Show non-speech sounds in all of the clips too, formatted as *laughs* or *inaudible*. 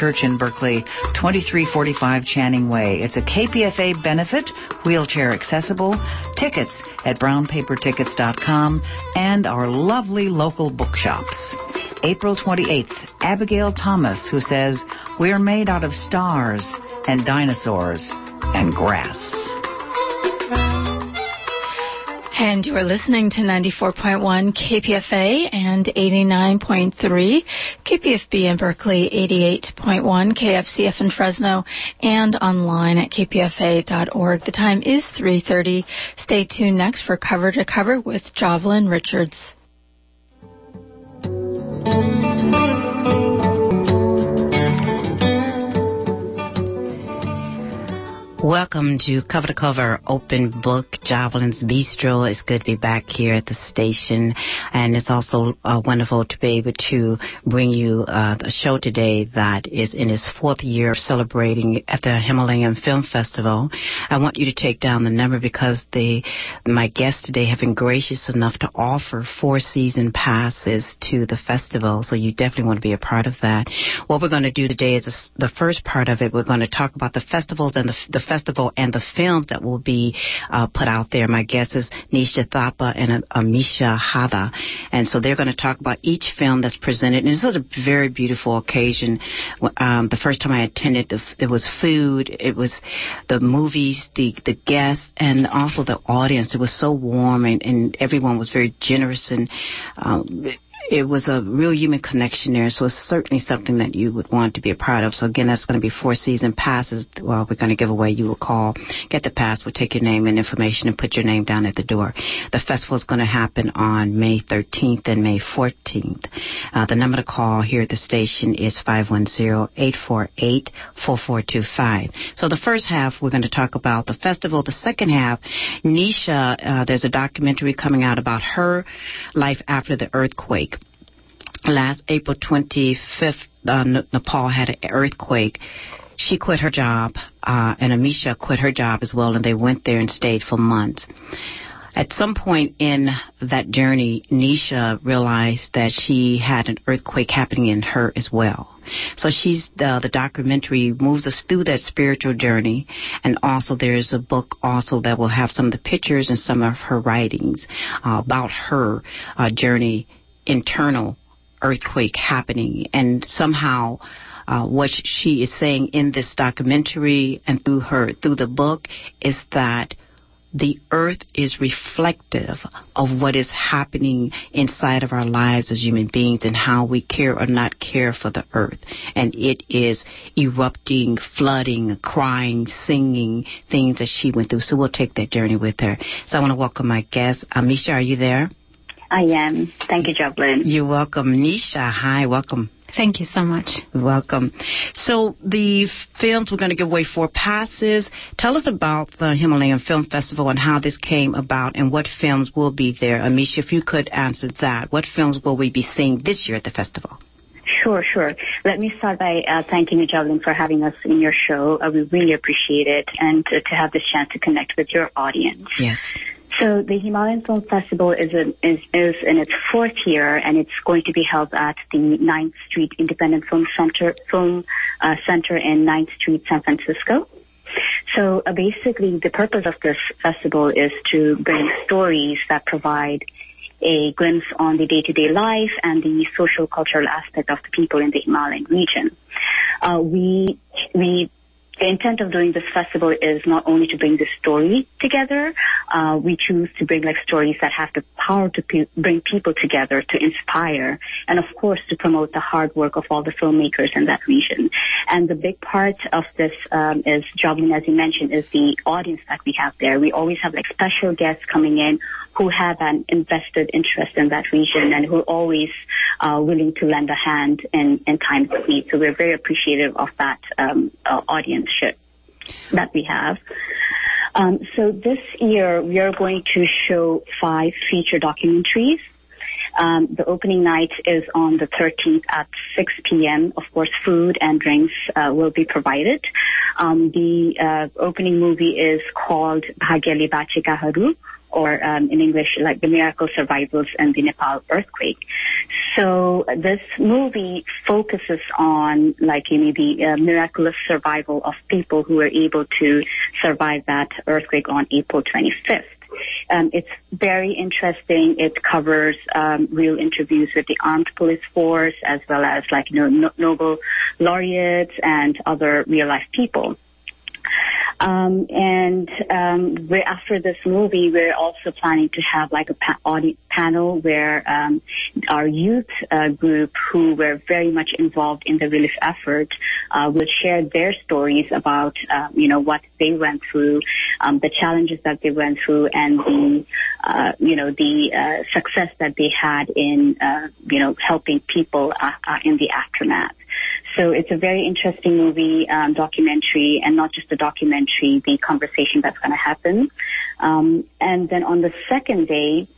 Church in Berkeley, 2345 Channing Way. It's a KPFA benefit, wheelchair accessible. Tickets at brownpapertickets.com and our lovely local bookshops. April 28th, Abigail Thomas, who says, We're made out of stars and dinosaurs and grass. And you are listening to 94.1 KPFA and 89.3 KPFB in Berkeley, 88.1 KFCF in Fresno, and online at kpfa.org. The time is 3.30. Stay tuned next for Cover to Cover with Jovelyn Richards. Welcome to Cover to Cover Open Book Jovelyn's Bistro. It's good to be back here at the station, and it's also uh, wonderful to be able to bring you uh, a show today that is in its fourth year celebrating at the Himalayan Film Festival. I want you to take down the number because the my guests today have been gracious enough to offer four season passes to the festival, so you definitely want to be a part of that. What we're going to do today is the first part of it. We're going to talk about the festivals and the, the festival and the films that will be uh, put out there. My guest is Nisha Thapa and uh, Amisha Hada. And so they're going to talk about each film that's presented. And this was a very beautiful occasion. Um, the first time I attended, the, it was food, it was the movies, the, the guests, and also the audience. It was so warm and, and everyone was very generous and um, it was a real human connection there. So it's certainly something that you would want to be a part of. So again, that's going to be four season passes. Well, we're going to give away. You will call, get the pass. We'll take your name and information and put your name down at the door. The festival is going to happen on May 13th and May 14th. Uh, the number to call here at the station is 510-848-4425. So the first half, we're going to talk about the festival. The second half, Nisha, uh, there's a documentary coming out about her life after the earthquake last April 25th, uh, Nepal had an earthquake. She quit her job, uh, and Amisha quit her job as well, and they went there and stayed for months. At some point in that journey, Nisha realized that she had an earthquake happening in her as well. So she's the, the documentary moves us through that spiritual journey, and also there's a book also that will have some of the pictures and some of her writings uh, about her uh, journey internal earthquake happening, and somehow uh, what she is saying in this documentary and through her through the book is that the earth is reflective of what is happening inside of our lives as human beings and how we care or not care for the earth. And it is erupting, flooding, crying, singing, things that she went through. So we'll take that journey with her. So I want to welcome my guest. Amisha, are you there? I am. Thank you, Jovelyn. You're welcome. Nisha, hi, welcome. Thank you so much. Welcome. So the films, we're going to give away four passes. Tell us about the Himalayan Film Festival and how this came about and what films will be there. Amisha, if you could answer that. What films will we be seeing this year at the festival? Sure, sure. Let me start by uh, thanking you, Jovelyn, for having us in your show. Uh, we really appreciate it and to, to have this chance to connect with your audience. Yes. So the Himalayan Film Festival is, a, is, is in its fourth year, and it's going to be held at the 9th Street Independent Film Center, Film uh, Center in 9th Street, San Francisco. So uh, basically, the purpose of this festival is to bring stories that provide a glimpse on the day-to-day life and the social cultural aspect of the people in the Himalayan region. Uh, we we the intent of doing this festival is not only to bring the story together, uh, we choose to bring like stories that have the power to pe- bring people together, to inspire, and of course to promote the hard work of all the filmmakers in that region. And the big part of this um, is, Jovelyn, as you mentioned, is the audience that we have there. We always have like special guests coming in who have an invested interest in that region and who are always uh, willing to lend a hand in, in times of need. So we're very appreciative of that um, uh, audience that we have. Um, so this year we are going to show five feature documentaries. Um, the opening night is on the 13th at 6 p.m. Of course, food and drinks uh, will be provided. Um, the uh, opening movie is called Bhagyali Bache Gaharu, or um, in English, like the miracle survivals and the Nepal earthquake. So this movie focuses on like you know the uh, miraculous survival of people who were able to survive that earthquake on April 25th. Um, it's very interesting. It covers um, real interviews with the armed police force as well as like you know no- Nobel laureates and other real life people. Um, and um, after this movie, we're also planning to have like a pa- audi- panel where um, our youth uh, group, who were very much involved in the relief effort, uh, will share their stories about uh, you know what they went through, um, the challenges that they went through, and the uh, you know the uh, success that they had in uh, you know helping people in the aftermath. So it's a very interesting movie, um, documentary, and not just a documentary, the conversation that's going to happen. Um, and then on the second day,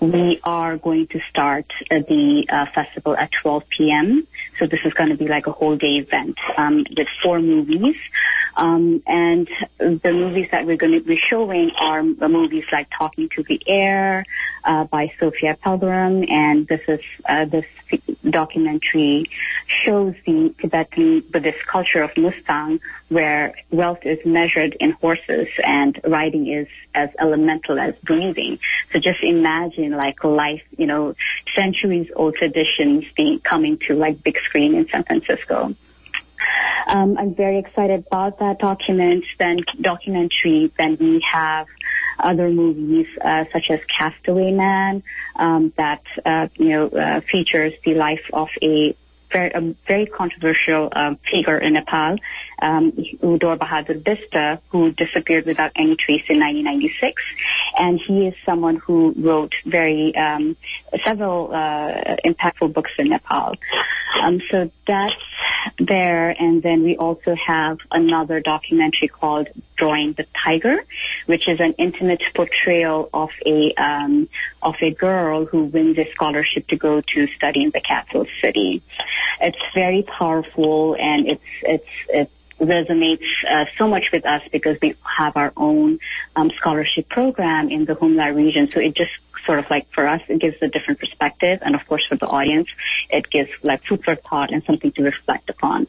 we are going to start uh, the uh, festival at 12 p.m. So this is going to be like a whole day event um, with four movies. Um, and the movies that we're going to be showing are movies like Talking to the Air uh, by Sofia Pilgrim, and this is uh, this documentary shows the Tibetan Buddhist culture of Mustang, where wealth is measured in horses and riding is as elemental as breathing. So just imagine like life, you know, centuries old traditions being coming to like big screen in San Francisco. Um, I'm very excited about that document, then documentary. Then we have other movies uh, such as Castaway Man um, that uh, you know uh, features the life of a very, a very controversial um, figure in Nepal, um, Dor Bahadur Bista, who disappeared without any trace in 1996. And he is someone who wrote very um, several uh, impactful books in Nepal. Um, so that's there. And then we also have another documentary called Drawing the Tiger, which is an intimate portrayal of a um, of a girl who wins a scholarship to go to study in the capital city. It's very powerful and it's it's it's resonates uh, so much with us because we have our own um, scholarship program in the Humla region. So it just sort of like for us, it gives a different perspective, and of course for the audience, it gives like food for thought and something to reflect upon.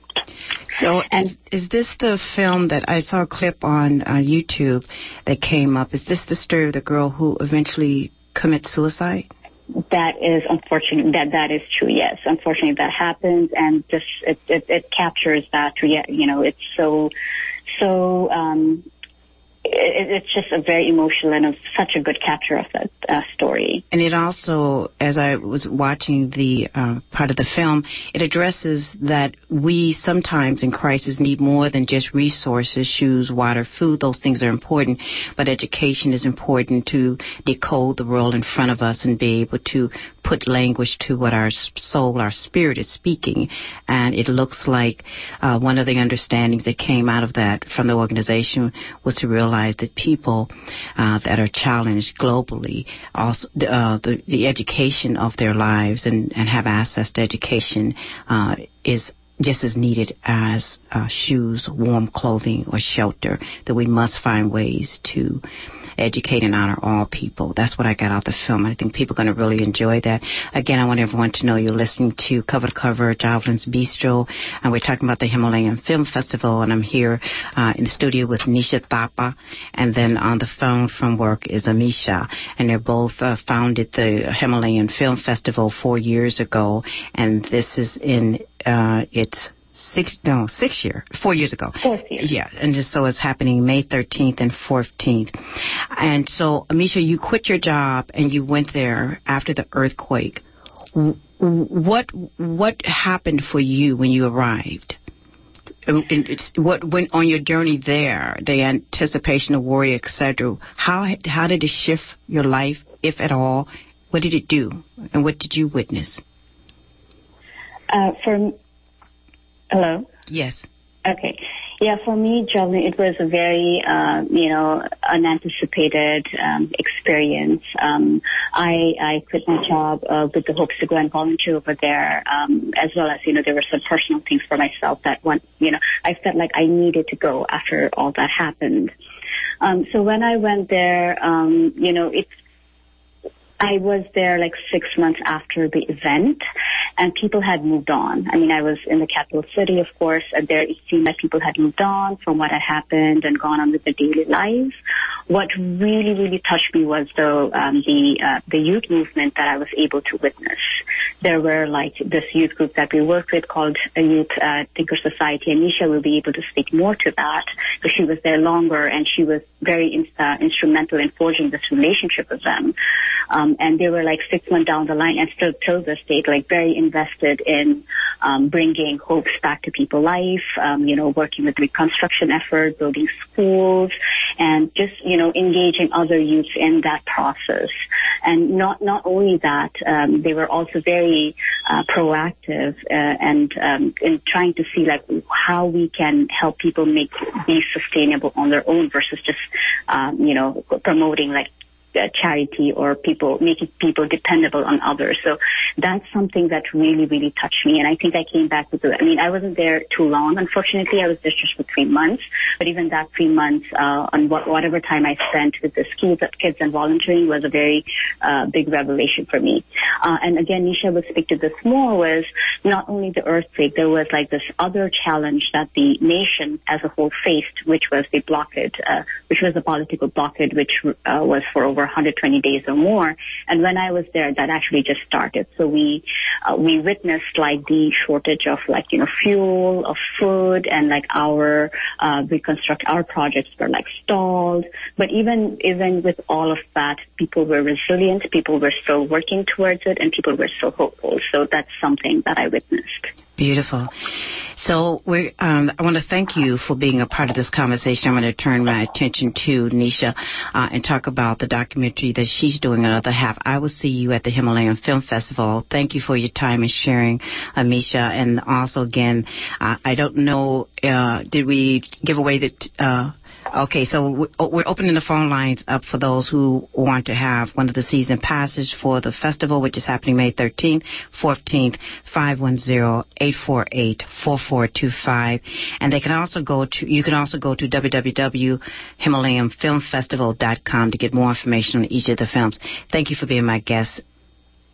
So, and is, is this the film that I saw a clip on uh, YouTube that came up? Is this the story of the girl who eventually commits suicide? That is unfortunate. That that is true. Yes, unfortunately, that happens, and just it it, it captures that. You know, it's so so um, it's just a very emotional and such a good capture of that uh, story. And it also, as I was watching the uh, part of the film, it addresses that we sometimes in crisis need more than just resources, shoes, water, food. Those things are important, but education is important to decode the world in front of us and be able to put language to what our soul, our spirit is speaking. And it looks like uh, one of the understandings that came out of that from the organization was to realize realize that people uh, that are challenged globally, also uh, the, the education of their lives and, and have access to education uh, is just as needed as uh, shoes, warm clothing, or shelter. That we must find ways to educate and honor all people. That's what I got out the film. I think people are going to really enjoy that. Again, I want everyone to know you're listening to Cover to Cover, Jovelyn's Bistro, and we're talking about the Himalayan Film Festival, and I'm here uh, in the studio with Nisha Thapa, and then on the phone from work is Amisha, and they're both uh, founded the Himalayan Film Festival four years ago, and this is in uh, its six no six year four years ago. Fourth year. yeah and just so it's happening may 13th and 14th and so amisha you quit your job and you went there after the earthquake. What what happened for you when you arrived? It's what went on your journey there the anticipation the worry etc how how did it shift your life if at all? What did it do? And what did you witness? Uh, for Hello? Yes. Okay. Yeah, for me, Jolene, it was a very, uh, you know, unanticipated um, experience. Um, I, I quit my job uh, with the hopes to go and volunteer over there, um, as well as, you know, there were some personal things for myself that one, you know, I felt like I needed to go after all that happened. Um, so when I went there, um, you know, it's I was there like six months after the event and people had moved on. I mean, I was in the capital city, of course, and there it seemed that people had moved on from what had happened and gone on with their daily lives. What really, really touched me was though, um, the, uh, the youth movement that I was able to witness. There were like this youth group that we worked with called a Youth uh, Thinker Society and Nisha will be able to speak more to that because she was there longer and she was very in, uh, instrumental in forging this relationship with them. Um, and they were like six months down the line and still till this date, like very invested in um, bringing hopes back to people life, um, you know, working with reconstruction effort, building schools, and just, you know, engaging other youth in that process. And not, not only that, um, they were also very uh, proactive uh, and um, in trying to see like how we can help people make be sustainable on their own versus just, um, you know, promoting like uh, charity or people making people dependable on others. So that's something that really, really touched me. And I think I came back with, the, I mean, I wasn't there too long. Unfortunately, I was there just for three months. But even that three months, uh, on what, whatever time I spent with the kids, kids and volunteering was a very uh, big revelation for me. Uh, and again, Nisha will speak to this more was not only the earthquake, there was like this other challenge that the nation as a whole faced, which was the blockade, uh, which was a political blockade, which uh, was for over 120 days or more. And when I was there, that actually just started. So we uh, we witnessed like the shortage of like you know fuel, of food, and like our uh, reconstruct our projects were like stalled. But even even with all of that, people were resilient. People were still working towards it, and people were still hopeful. So that's something that I witnessed. Beautiful. So we um, I want to thank you for being a part of this conversation. I'm going to turn my attention to Nisha uh, and talk about the documentary that she's doing another half. I will see you at the Himalayan Film Festival. Thank you for your time and sharing, Amisha. And also, again, uh, I don't know, uh, did we give away the... Uh, Okay, so oh, we're opening the phone lines up for those who want to have one of the season passes for the festival, which is happening May 13th, 14th, 510-848-4425. And they can also go to, you can also go to www.himalayanfilmfestival.com to get more information on each of the films. Thank you for being my guest,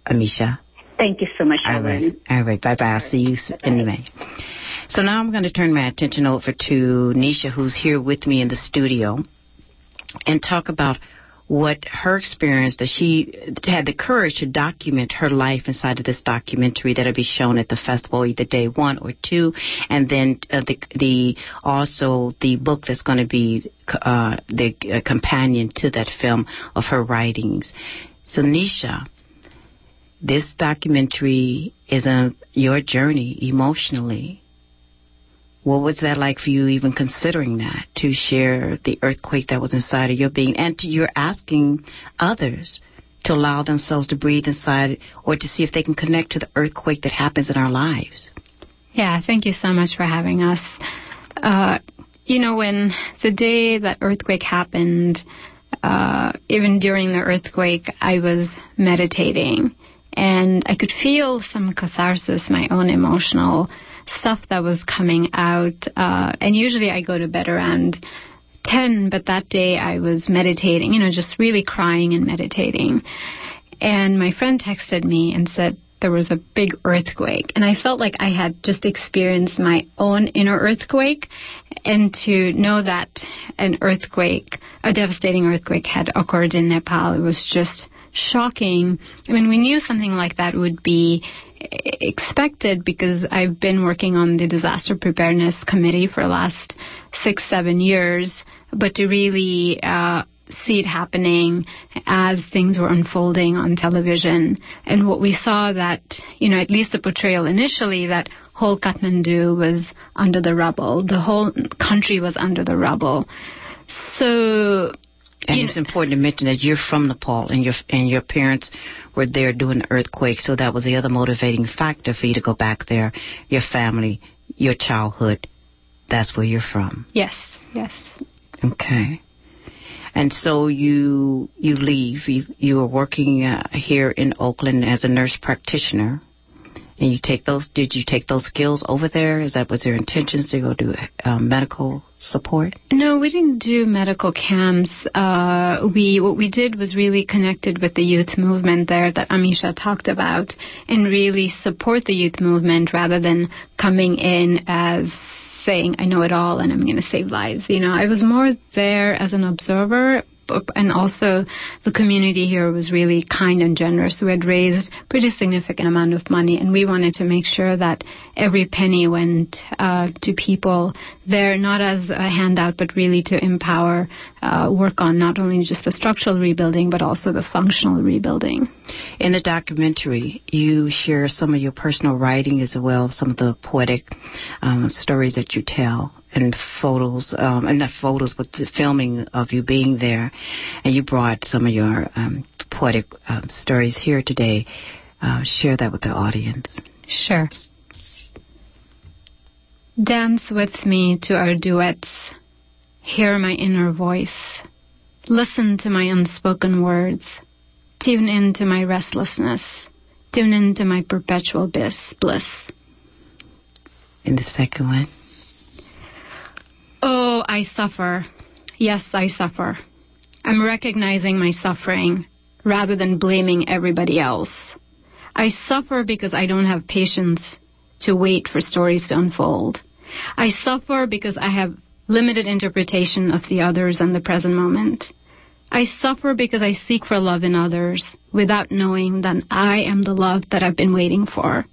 Amisha. Thank you so much, All right. All right. Bye-bye. I'll see you in May. So now I'm going to turn my attention over to Nisha, who's here with me in the studio, and talk about what her experience that she had the courage to document her life inside of this documentary that'll be shown at the festival either day one or two and then uh, the the also the book that's going to be uh, the uh, companion to that film of her writings. So nisha this documentary is a your journey emotionally what was that like for you, even considering that, to share the earthquake that was inside of your being? And to, you're asking others to allow themselves to breathe inside or to see if they can connect to the earthquake that happens in our lives. Yeah, thank you so much for having us. Uh, you know, when the day that earthquake happened, uh, even during the earthquake, I was meditating and I could feel some catharsis, my own emotional stuff that was coming out. Uh, and usually I go to bed around 10, but that day I was meditating, you know, just really crying and meditating. And my friend texted me and said, there was a big earthquake and I felt like I had just experienced my own inner earthquake and to know that an earthquake, a devastating earthquake had occurred in Nepal, it was just shocking. I mean, we knew something like that would be expected because I've been working on the disaster preparedness committee for the last six, seven years, but to really uh, see it happening as things were unfolding on television. And what we saw that, you know, at least the portrayal initially that whole Kathmandu was under the rubble. The whole country was under the rubble. So and it's important to mention that you're from Nepal and your and your parents were there during the earthquake, so that was the other motivating factor for you to go back there. Your family, your childhood, that's where you're from. Yes, yes. Okay. And so you you leave. You you are working uh, here in Oakland as a nurse practitioner, And you take those, did you take those skills over there? Is that, was your intentions to go do um, medical support? No, we didn't do medical camps. Uh, we, what we did was really connected with the youth movement there that Amisha talked about and really support the youth movement rather than coming in as saying, I know it all and I'm going to save lives. You know, I was more there as an observer, and also the community here was really kind and generous. We had raised pretty significant amount of money, and we wanted to make sure that every penny went uh, to people there, not as a handout, but really to empower, uh, work on not only just the structural rebuilding, but also the functional rebuilding. In the documentary, you share some of your personal writing as well, some of the poetic um, stories that you tell and photos, um, and not photos, but the filming of you being there. And you brought some of your um, poetic um, stories here today. Uh, share that with the audience. Sure. Dance with me to our duets. Hear my inner voice. Listen to my unspoken words. Tune in to my restlessness. Tune in to my perpetual bliss. In the second one. I suffer. Yes, I suffer. I'm recognizing my suffering rather than blaming everybody else. I suffer because I don't have patience to wait for stories to unfold. I suffer because I have limited interpretation of the others and the present moment. I suffer because I seek for love in others without knowing that I am the love that I've been waiting for.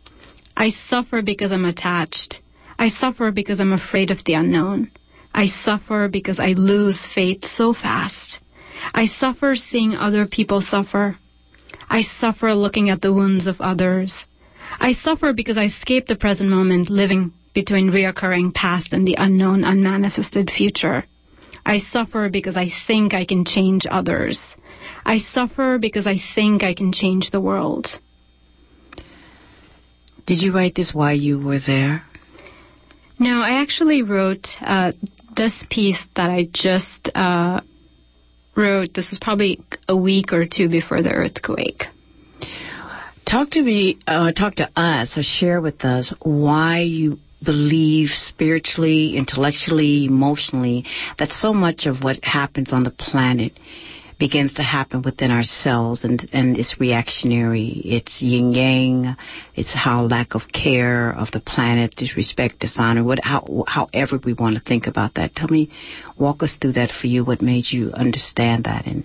I suffer because I'm attached. I suffer because I'm afraid of the unknown. I suffer because I lose faith so fast. I suffer seeing other people suffer. I suffer looking at the wounds of others. I suffer because I escape the present moment living between reoccurring past and the unknown, unmanifested future. I suffer because I think I can change others. I suffer because I think I can change the world. Did you write this while you were there? No, I actually wrote uh, this piece that I just uh, wrote, this is probably a week or two before the earthquake. Talk to me, uh, talk to us, or share with us why you believe spiritually, intellectually, emotionally that so much of what happens on the planet begins to happen within ourselves and, and it's reactionary. It's yin yang. It's how lack of care of the planet, disrespect, dishonor, what, how, however we want to think about that. Tell me, walk us through that for you. What made you understand that and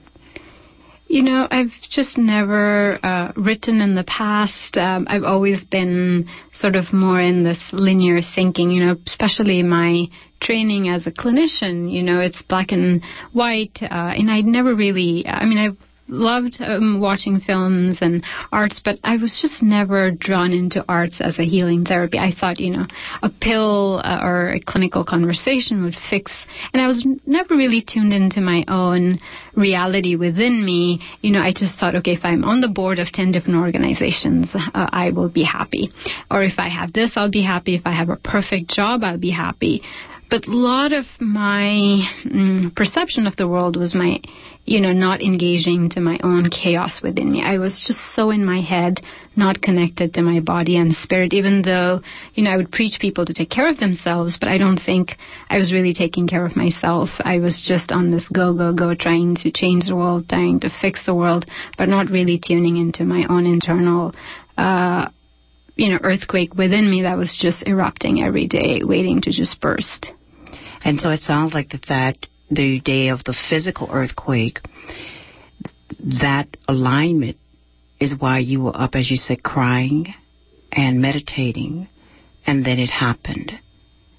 you know, I've just never uh, written in the past. Um, I've always been sort of more in this linear thinking, you know, especially my training as a clinician. You know, it's black and white, uh, and I'd never really, I mean, I've loved um, watching films and arts, but I was just never drawn into arts as a healing therapy. I thought, you know, a pill uh, or a clinical conversation would fix, and I was never really tuned into my own reality within me. You know, I just thought, okay, if I'm on the board of 10 different organizations, uh, I will be happy. Or if I have this, I'll be happy. If I have a perfect job, I'll be happy. But a lot of my mm, perception of the world was my, you know, not engaging to my own chaos within me. I was just so in my head, not connected to my body and spirit, even though, you know, I would preach people to take care of themselves, but I don't think I was really taking care of myself. I was just on this go, go, go, trying to change the world, trying to fix the world, but not really tuning into my own internal, uh, you know, earthquake within me that was just erupting every day, waiting to just burst. And so it sounds like that, that the day of the physical earthquake, that alignment is why you were up, as you said, crying and meditating, and then it happened.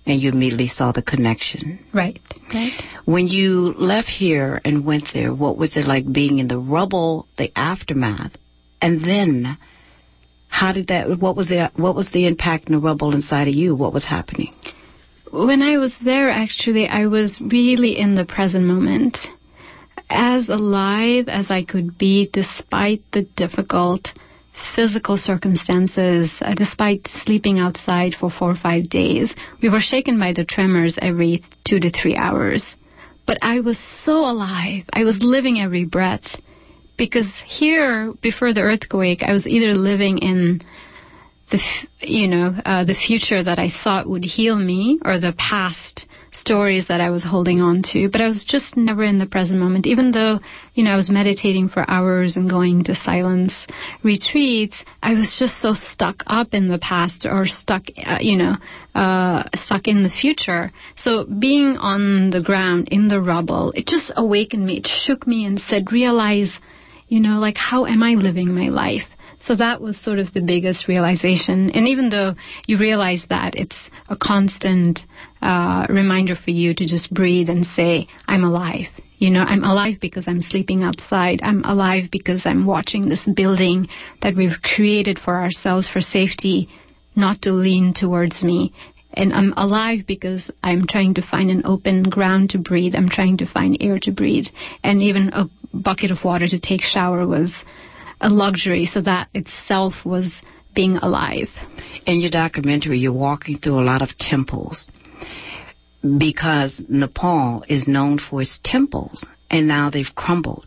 And you immediately saw the connection. Right, right. When you left here and went there, what was it like being in the rubble, the aftermath? And then, how did that, what was the, what was the impact in the rubble inside of you? What was happening? When I was there, actually, I was really in the present moment. As alive as I could be, despite the difficult physical circumstances, uh, despite sleeping outside for four or five days. We were shaken by the tremors every two to three hours. But I was so alive. I was living every breath. Because here, before the earthquake, I was either living in the f- you know uh, the future that I thought would heal me or the past stories that I was holding on to, but I was just never in the present moment. Even though, you know, I was meditating for hours and going to silence retreats, I was just so stuck up in the past or stuck, uh, you know, uh, stuck in the future. So being on the ground in the rubble, it just awakened me. It shook me and said, realize, you know, like, how am I living my life? So that was sort of the biggest realization. And even though you realize that, it's a constant uh, reminder for you to just breathe and say, I'm alive. You know, I'm alive because I'm sleeping outside. I'm alive because I'm watching this building that we've created for ourselves for safety not to lean towards me. And I'm alive because I'm trying to find an open ground to breathe. I'm trying to find air to breathe. And even a bucket of water to take shower was a luxury, so that itself was being alive. In your documentary, you're walking through a lot of temples because Nepal is known for its temples, and now they've crumbled.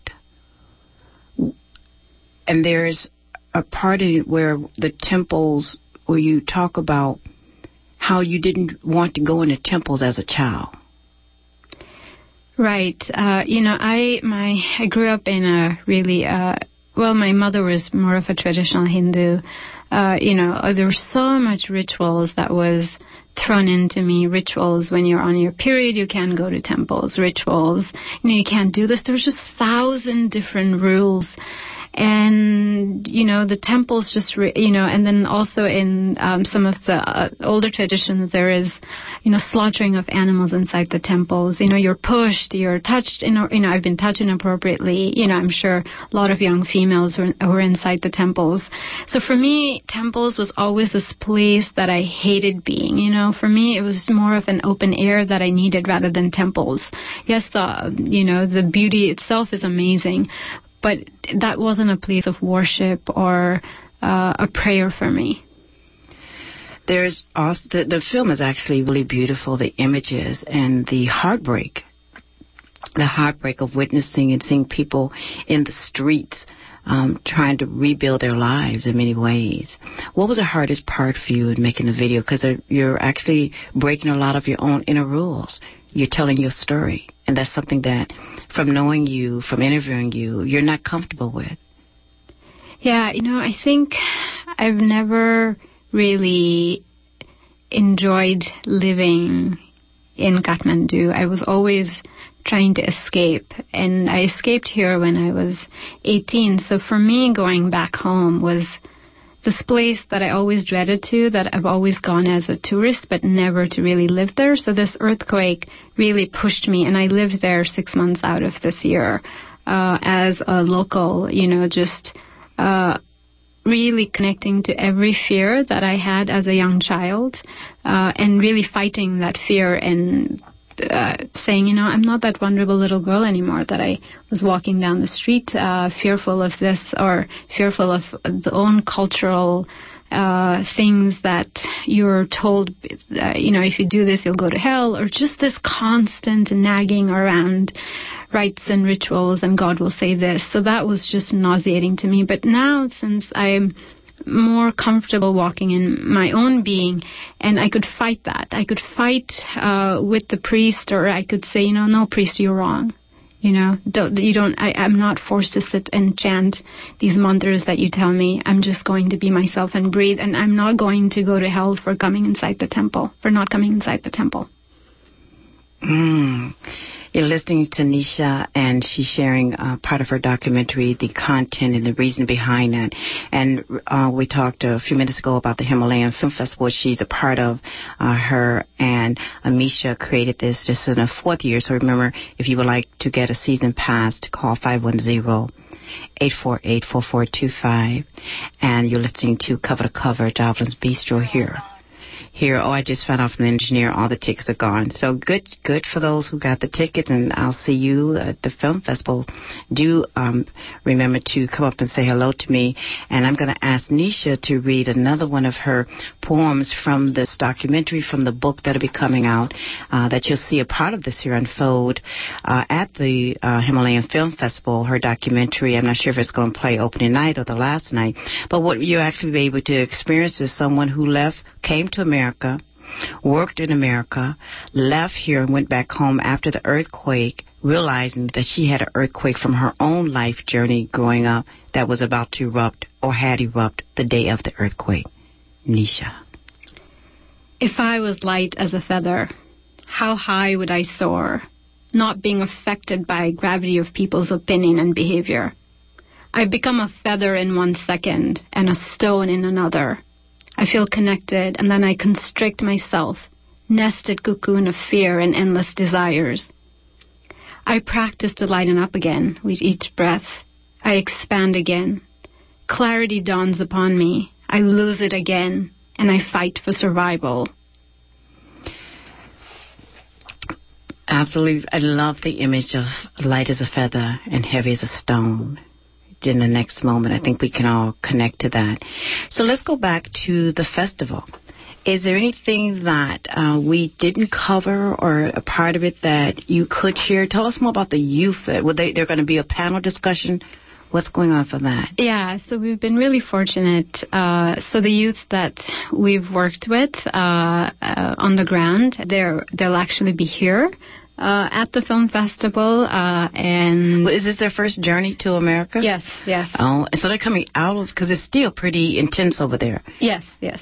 And there's a part in where the temples, where you talk about how you didn't want to go into temples as a child. Right. Uh, you know, I my I grew up in a really uh, well, my mother was more of a traditional Hindu. Uh, you know, uh, there were so much rituals that was thrown into me. Rituals when you're on your period, you can't go to temples. Rituals, you know, you can't do this. There's just thousand different rules and you know the temples just re- you know and then also in um, some of the uh, older traditions there is you know slaughtering of animals inside the temples. You know you're pushed you're touched know, you know I've been touched inappropriately. You know I'm sure a lot of young females who were inside the temples. So for me temples was always this place that I hated being you know. For me it was more of an open air that I needed rather than temples. Yes the you know the beauty itself is amazing but that wasn't a place of worship or uh, a prayer for me. There's also the, the film is actually really beautiful. The images and the heartbreak, the heartbreak of witnessing and seeing people in the streets um, trying to rebuild their lives in many ways. What was the hardest part for you in making the video? Because you're actually breaking a lot of your own inner rules. You're telling your story. And that's something that, from knowing you, from interviewing you, you're not comfortable with. Yeah, you know, I think I've never really enjoyed living in Kathmandu. I was always trying to escape, and I escaped here when I was 18. So for me, going back home was this place that I always dreaded to, that I've always gone as a tourist, but never to really live there. So this earthquake really pushed me, and I lived there six months out of this year uh, as a local, you know, just uh, really connecting to every fear that I had as a young child, uh, and really fighting that fear and uh, saying, you know, I'm not that vulnerable little girl anymore, that I was walking down the street uh, fearful of this or fearful of the own cultural uh, things that you're told, uh, you know, if you do this, you'll go to hell, or just this constant nagging around rites and rituals, and God will say this. So that was just nauseating to me. But now, since I'm more comfortable walking in my own being and I could fight that. I could fight uh, with the priest or I could say, you know, no priest, you're wrong. You know, don't, you don't, I, I'm not forced to sit and chant these mantras that you tell me. I'm just going to be myself and breathe and I'm not going to go to hell for coming inside the temple, for not coming inside the temple. Mm. You're listening to Nisha, and she's sharing uh, part of her documentary, the content and the reason behind that. And uh, we talked a few minutes ago about the Himalayan Film Festival she's a part of. Uh, her and Amisha created this. This is in a fourth year, so remember, if you would like to get a season pass, call 510- 848-4425. And you're listening to Cover to Cover, Jovelyn's Bistro here. Here, oh, I just found out from the engineer all the tickets are gone. So good, good for those who got the tickets, and I'll see you at the film festival. Do um, remember to come up and say hello to me, and I'm going to ask Nisha to read another one of her poems from this documentary from the book that'll be coming out. Uh, that you'll see a part of this here unfold uh, at the uh, Himalayan Film Festival. Her documentary. I'm not sure if it's going to play opening night or the last night, but what you actually be able to experience is someone who left, came to America, worked in America, left here and went back home after the earthquake, realizing that she had an earthquake from her own life journey growing up that was about to erupt or had erupted the day of the earthquake. Nisha. If I was light as a feather, how high would I soar, not being affected by gravity of people's opinion and behavior? I become a feather in one second and a stone in another. I feel connected and then I constrict myself, nested cocoon of fear and endless desires. I practice to lighten up again with each breath. I expand again. Clarity dawns upon me. I lose it again and I fight for survival. Absolutely. I love the image of light as a feather and heavy as a stone in the next moment. I think we can all connect to that. So let's go back to the festival. Is there anything that uh, we didn't cover or a part of it that you could share? Tell us more about the youth. Will they, they're going to be a panel discussion? What's going on for that? Yeah, so we've been really fortunate. Uh, so the youth that we've worked with uh, uh, on the ground, they'll actually be here uh, at the film festival, uh, and well, is this their first journey to America? Yes, yes. Oh, so they're coming out of because it's still pretty intense over there. Yes, yes.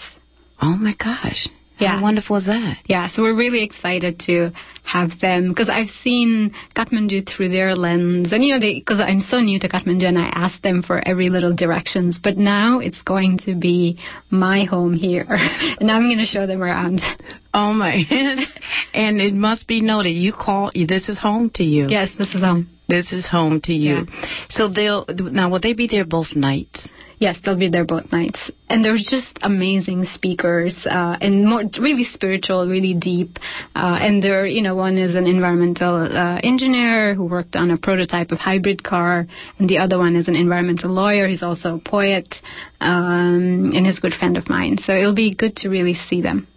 Oh my gosh. Yeah. How wonderful is that? Yeah, so we're really excited to have them because I've seen Kathmandu through their lens, and you know, because I'm so new to Kathmandu, and I ask them for every little directions. But now it's going to be my home here, *laughs* and I'm going to show them around. Oh my! *laughs* and it must be noted, you call this is home to you. Yes, this is home. This is home to you. Yeah. So they'll now will they be there both nights? Yes, they'll be there both nights. And they're just amazing speakers uh, and more really spiritual, really deep. Uh, and they're, you know, one is an environmental uh, engineer who worked on a prototype of hybrid car, and the other one is an environmental lawyer. He's also a poet um, and he's a good friend of mine. So it'll be good to really see them.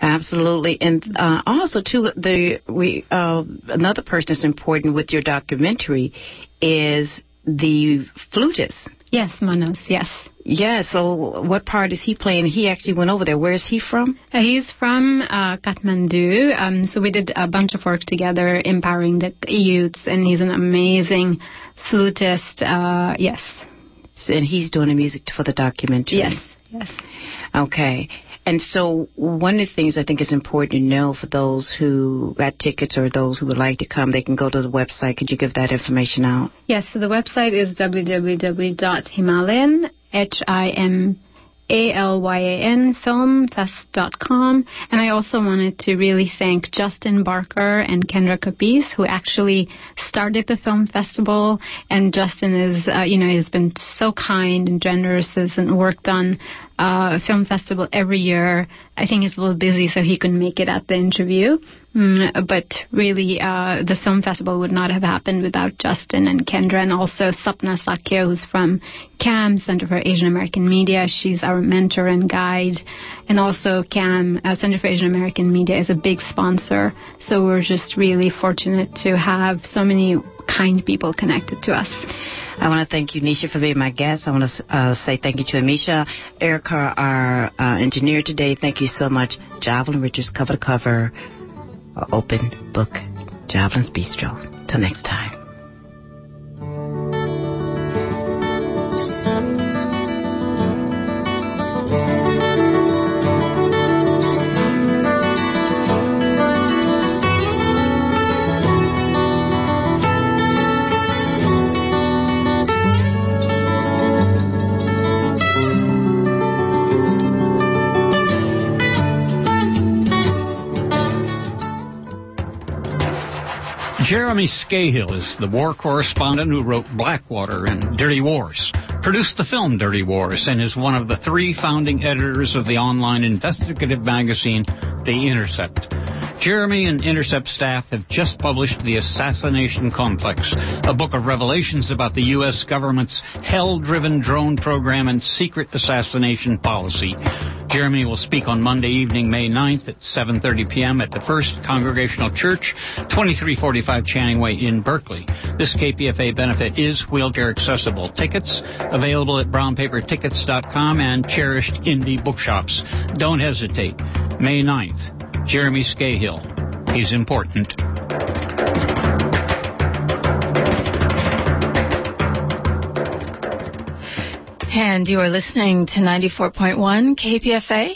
Absolutely, and uh, also too, the we uh, another person that's important with your documentary is the flutist. Yes, Manose, yes. Yeah, so what part is he playing? He actually went over there. Where is he from? Uh, he's from uh, Kathmandu. Um, so we did a bunch of work together empowering the youths, and he's an amazing flutist. Uh, yes. And he's doing the music for the documentary. Yes, yes. Okay. And so one of the things I think is important to know for those who got tickets or those who would like to come, they can go to the website. Could you give that information out? Yes, so the website is www.himalayan, H-I-M a-L-Y-A-N filmfest.com. And I also wanted to really thank Justin Barker and Kendra Capiz, who actually started the film festival. And Justin is, uh, you know, has been so kind and generous and worked on uh, film festival every year. I think he's a little busy, so he couldn't make it at the interview. Mm, but really, uh, the film festival would not have happened without Justin and Kendra, and also Sapna Sakya, who's from CAM, Center for Asian American Media. She's our mentor and guide. And also, CAM, uh, Center for Asian American Media, is a big sponsor. So we're just really fortunate to have so many kind people connected to us. I want to thank you, Nisha, for being my guest. I want to uh, say thank you to Amisha, Erica, our uh, engineer today. Thank you so much. Jovelyn Richards, cover to cover, uh, open book, Jovelyn's Bistro. Till next time. Jeremy Scahill is the war correspondent who wrote Blackwater and Dirty Wars, produced the film Dirty Wars, and is one of the three founding editors of the online investigative magazine The Intercept. Jeremy and Intercept staff have just published The Assassination Complex, a book of revelations about the U.S. government's hell-driven drone program and secret assassination policy. Jeremy will speak on Monday evening, May 9th at 7.30 p.m. at the First Congregational Church, 2345 Channing Way in Berkeley. This KPFA benefit is wheelchair accessible. Tickets available at brownpapertickets.com and cherished indie bookshops. Don't hesitate. May 9th. Jeremy Scahill. He's important. And you are listening to 94.1 KPFA